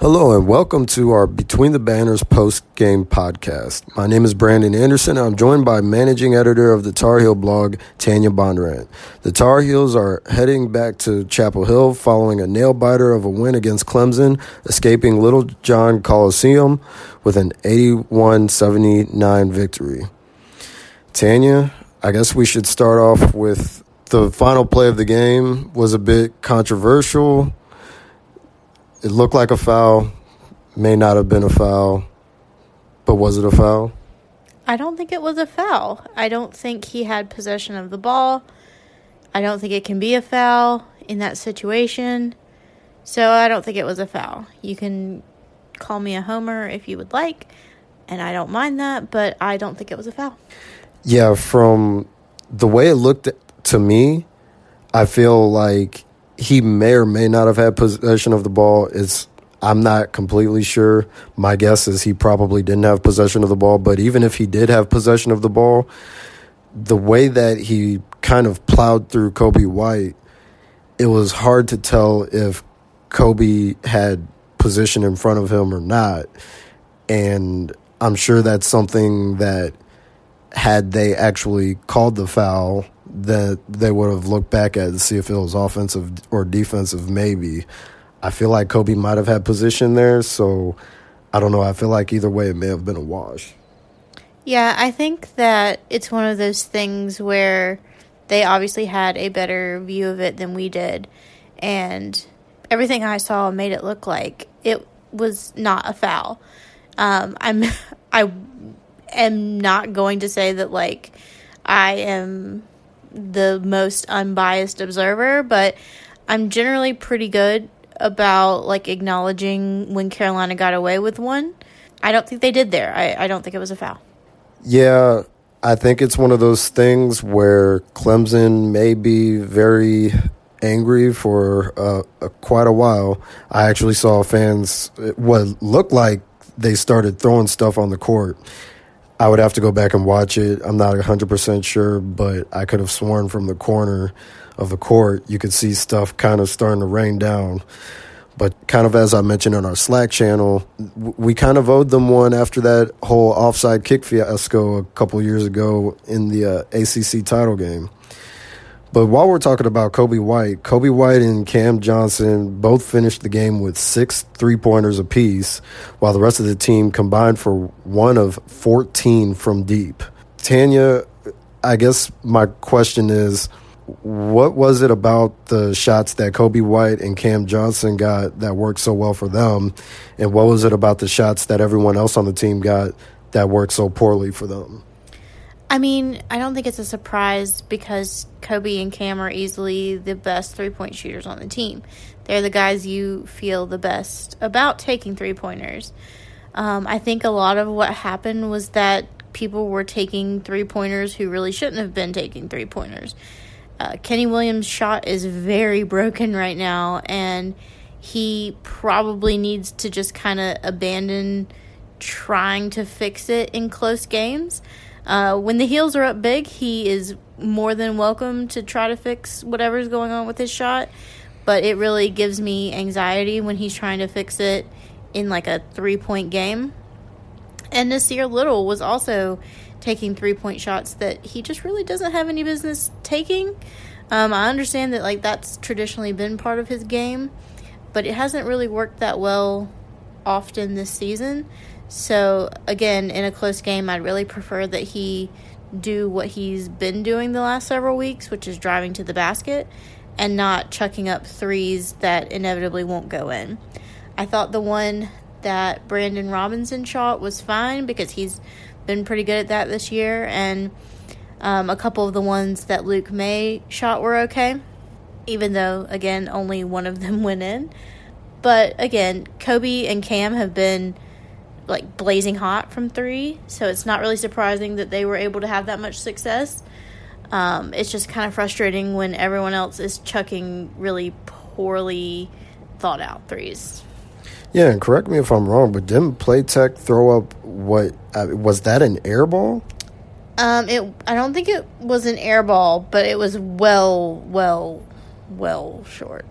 Hello and welcome to our Between the Banners post game podcast. My name is Brandon Anderson and I'm joined by managing editor of the Tar Heel blog, Tanya Bondurant. The Tar Heels are heading back to Chapel Hill following a nail biter of a win against Clemson, escaping Littlejohn Coliseum with an 81 79 victory. Tanya, I guess we should start off with the final play of the game was a bit controversial it looked like a foul, may not have been a foul, but was it a foul? I don't think it was a foul. I don't think he had possession of the ball. I don't think it can be a foul in that situation. So I don't think it was a foul. You can call me a homer if you would like, and I don't mind that, but I don't think it was a foul. Yeah, from the way it looked to me, I feel like he may or may not have had possession of the ball. It's I'm not completely sure. My guess is he probably didn't have possession of the ball, but even if he did have possession of the ball, the way that he kind of plowed through Coby White, it was hard to tell if Coby had position in front of him or not. And I'm sure that's something that had they actually called the foul, that they would have looked back at to see if it was offensive or defensive, maybe. I feel like Coby might have had position there, so I don't know. I feel like either way, it may have been a wash. Yeah, I think that it's one of those things where they obviously had a better view of it than we did. And everything I saw made it look like it was not a foul. Um, I'm, I am not going to say that, like, I am the most unbiased observer, but I'm generally pretty good about like acknowledging when Carolina got away with one. I don't think they did there. I, I don't think it was a foul. Yeah, I think it's one of those things where Clemson may be very angry for uh, a, quite a while. I actually saw fans what looked like they started throwing stuff on the court I would have to go back and watch it. I'm not 100% sure, but I could have sworn from the corner of the court, you could see stuff kind of starting to rain down. But kind of as I mentioned on our Slack channel, we kind of owed them one after that whole offside kick fiasco a couple years ago in the uh, ACC title game. But while we're talking about Coby White, Coby White and Cam Johnson both finished the game with six three pointers apiece, while the rest of the team combined for one of 14 from deep. Tanya, I guess my question is what was it about the shots that Coby White and Cam Johnson got that worked so well for them? And what was it about the shots that everyone else on the team got that worked so poorly for them? I mean, I don't think it's a surprise because Coby and Cam are easily the best three point shooters on the team. They're the guys you feel the best about taking three pointers. Um, I think a lot of what happened was that people were taking three pointers who really shouldn't have been taking three pointers. Uh, Kenny Williams' shot is very broken right now, and he probably needs to just kind of abandon trying to fix it in close games. Uh, when the heels are up big, he is more than welcome to try to fix whatever's going on with his shot. But it really gives me anxiety when he's trying to fix it in like a three point game. And Nassir Little was also taking three point shots that he just really doesn't have any business taking. Um, I understand that like that's traditionally been part of his game, but it hasn't really worked that well often this season. So, again, in a close game, I'd really prefer that he do what he's been doing the last several weeks, which is driving to the basket. and not chucking up threes that inevitably won't go in. I thought the one that Brandon Robinson shot was fine because he's been pretty good at that this year, and um, a couple of the ones that Luke Maye shot were okay, even though, again, only one of them went in. But again, Coby and Cam have been like blazing hot from three, so it's not really surprising that they were able to have that much success. Um, it's just kind of frustrating when everyone else is chucking really poorly thought out threes. Yeah, and correct me if I'm wrong, but didn't Platek throw up what uh, was that an air ball? Um, it I don't think it was an air ball, but it was well, well, well short.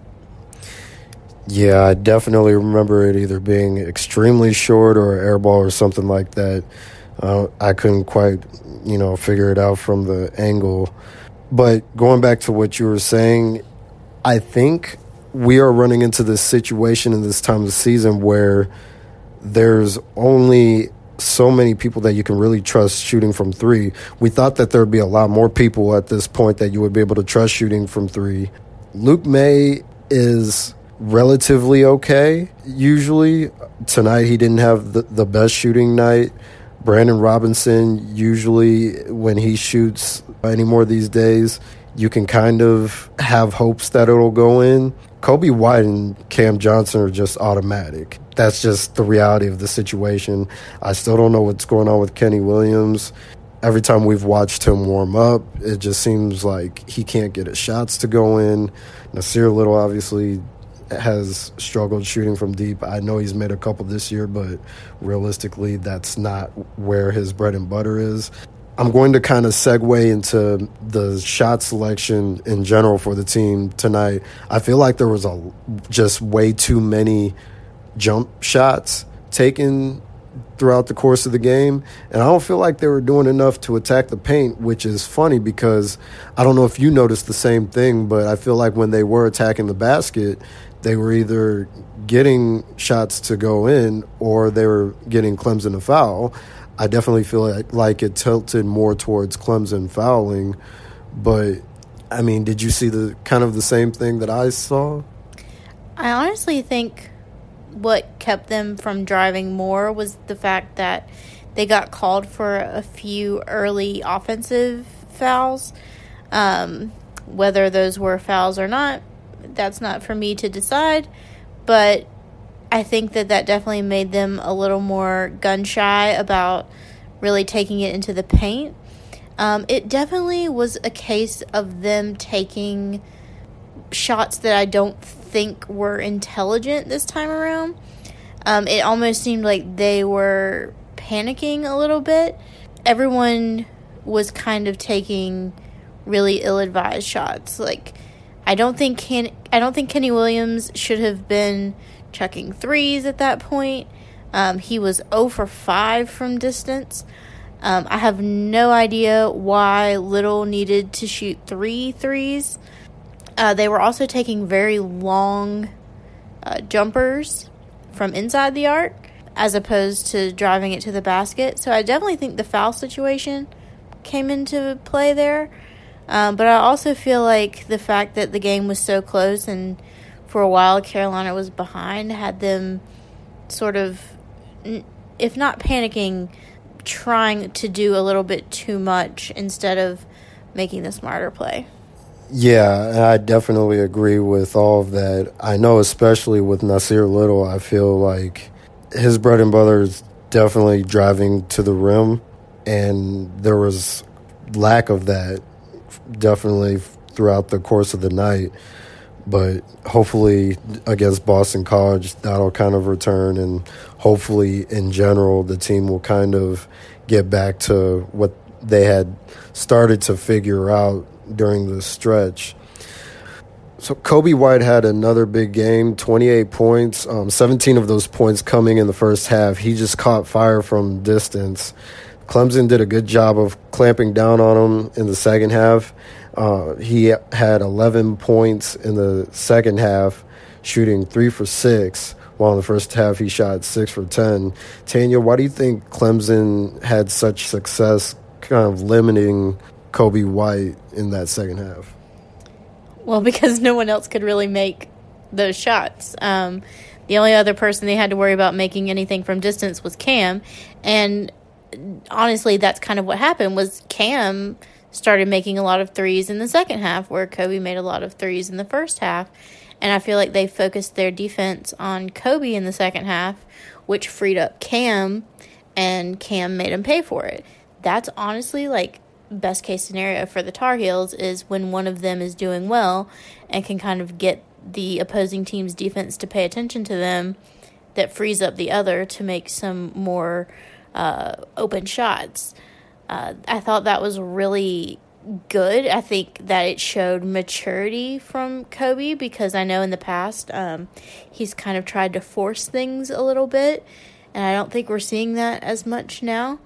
Yeah, I definitely remember it either being extremely short or airball or something like that. Uh, I couldn't quite, you know, figure it out from the angle. But going back to what you were saying, I think we are running into this situation in this time of season where there's only so many people that you can really trust shooting from three. We thought that there would be a lot more people at this point that you would be able to trust shooting from three. Luke Maye is relatively okay usually. Tonight he didn't have the, the best shooting night. Brandon Robinson, usually when he shoots anymore these days, you can kind of have hopes that it'll go in. Coby White and Cam Johnson are just automatic. That's just the reality of the situation. I still don't know what's going on with Kenny Williams. Every time we've watched him warm up, it just seems like he can't get his shots to go in. Nassir Little obviously has struggled shooting from deep. I know he's made a couple this year, but realistically, that's not where his bread and butter is. I'm going to kind of segue into the shot selection in general for the team tonight. I feel like there was a just way too many jump shots taken throughout the course of the game, and I don't feel like they were doing enough to attack the paint, which is funny because I don't know if you noticed the same thing, but I feel like when they were attacking the basket, they were either getting shots to go in or they were getting Clemson to foul. I definitely feel like, like it tilted more towards Clemson fouling, but I mean, did you see the kind of the same thing that I saw? I honestly think what kept them from driving more was the fact that they got called for a few early offensive fouls. Um, whether those were fouls or not, that's not for me to decide. But I think that that definitely made them a little more gun shy about really taking it into the paint. Um, it definitely was a case of them taking shots that I don't think were intelligent this time around. Um, it almost seemed like they were panicking a little bit. Everyone was kind of taking really ill-advised shots. Like I don't think Ken, I don't think Kenny Williams should have been chucking threes at that point. Um, he was 0 for 5 from distance. Um, I have no idea why Little needed to shoot three threes. Uh, they were also taking very long uh, jumpers from inside the arc as opposed to driving it to the basket. So I definitely think the foul situation came into play there. Um, but I also feel like the fact that the game was so close and for a while Carolina was behind had them sort of, if not panicking, trying to do a little bit too much instead of making the smarter play. Yeah, I definitely agree with all of that. I know, especially with Nassir Little, I feel like his bread and butter is definitely driving to the rim, and there was lack of that definitely throughout the course of the night. But hopefully, against Boston College, that'll kind of return, and hopefully, in general, the team will kind of get back to what they had started to figure out during the stretch. So Coby White had another big game, 28 points, um, 17 of those points coming in the first half. He just caught fire from distance. Clemson did a good job of clamping down on him in the second half. Uh, he had 11 points in the second half, shooting three for six, while in the first half he shot six for 10. Tanya, why do you think Clemson had such success kind of limiting Coby White in that second half? Well, because no one else could really make those shots. Um, the only other person they had to worry about making anything from distance was Cam, and honestly, that's kind of what happened. Was Cam started making a lot of threes in the second half, where Coby made a lot of threes in the first half, and I feel like they focused their defense on Coby in the second half, which freed up Cam, and Cam made him pay for it. That's honestly like best case scenario for the Tar Heels is when one of them is doing well and can kind of get the opposing team's defense to pay attention to them that frees up the other to make some more uh, open shots. Uh, I thought that was really good. I think that it showed maturity from Coby because I know in the past um, he's kind of tried to force things a little bit, and I don't think we're seeing that as much now.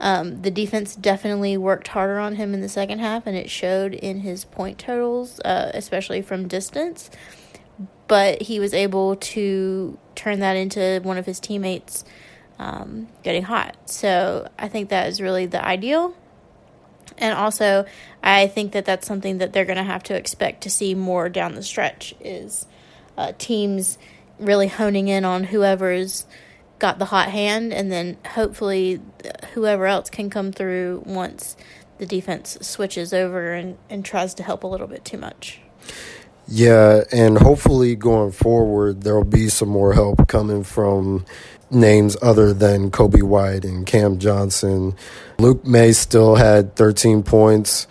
Um, the defense definitely worked harder on him in the second half, and it showed in his point totals, uh, especially from distance. But he was able to turn that into one of his teammates um, getting hot. So I think that is really the ideal. And also, I think that that's something that they're going to have to expect to see more down the stretch is uh, teams really honing in on whoever's got the hot hand, and then hopefully whoever else can come through once the defense switches over and, and tries to help a little bit too much. Yeah, and hopefully going forward, there'll be some more help coming from names other than Coby White and Cam Johnson. Luke Maye still had 13 points.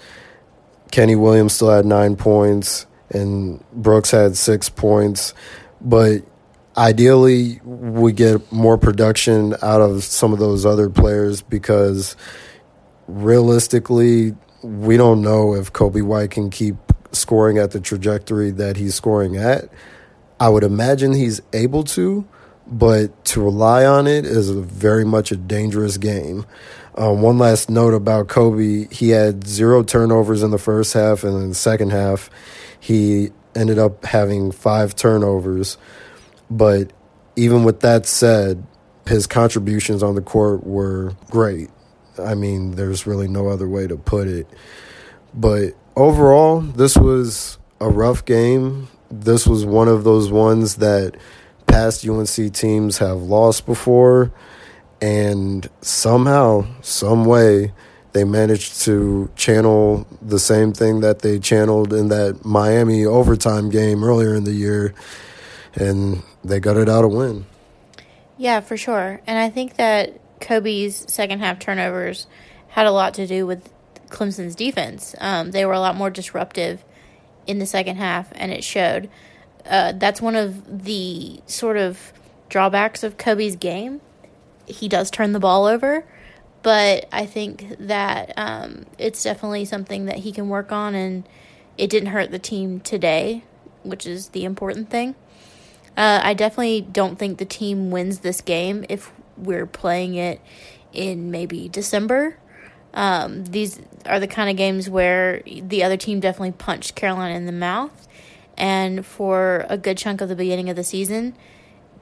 Kenny Williams still had nine points, and Brooks had six points. But ideally we get more production out of some of those other players because realistically we don't know if Coby White can keep scoring at the trajectory that he's scoring at. I would imagine he's able to, but to rely on it is very much a dangerous game. Um, one last note about Coby: he had zero turnovers in the first half, and in the second half, he ended up having five turnovers. But even with that said, his contributions on the court were great. I mean, there's really no other way to put it. But overall, this was a rough game. This was one of those ones that past UNC teams have lost before. And somehow, some way, they managed to channel the same thing that they channeled in that Miami overtime game earlier in the year and they got it out a win. Yeah, for sure. And I think that Coby's second half turnovers had a lot to do with Clemson's defense. Um, they were a lot more disruptive in the second half, and it showed. Uh, that's one of the sort of drawbacks of Coby's game. He does turn the ball over, but I think that um, it's definitely something that he can work on, and it didn't hurt the team today, which is the important thing. Uh, I definitely don't think the team wins this game if we're playing it in maybe December. Um, these are the kind of games where the other team definitely punched Carolina in the mouth. And for a good chunk of the beginning of the season,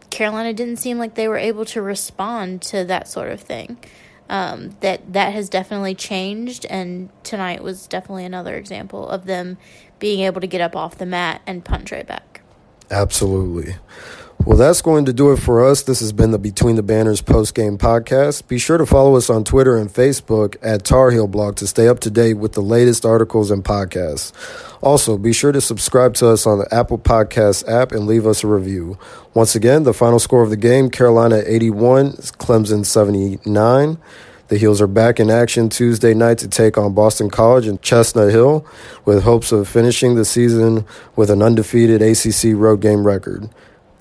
Carolina didn't seem like they were able to respond to that sort of thing. Um, that that has definitely changed, and tonight was definitely another example of them being able to get up off the mat and punch right back. Absolutely. Well, that's going to do it for us. This has been the Between the Banners post game podcast. Be sure to follow us on Twitter and Facebook at Tar Heel Blog to stay up to date with the latest articles and podcasts. Also, be sure to subscribe to us on the Apple Podcasts app and leave us a review. Once again, the final score of the game Carolina 81, Clemson 79. The Heels are back in action Tuesday night to take on Boston College and Chestnut Hill with hopes of finishing the season with an undefeated ACC road game record.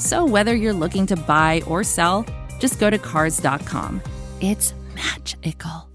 So whether you're looking to buy or sell, just go to Cars.com. It's magical.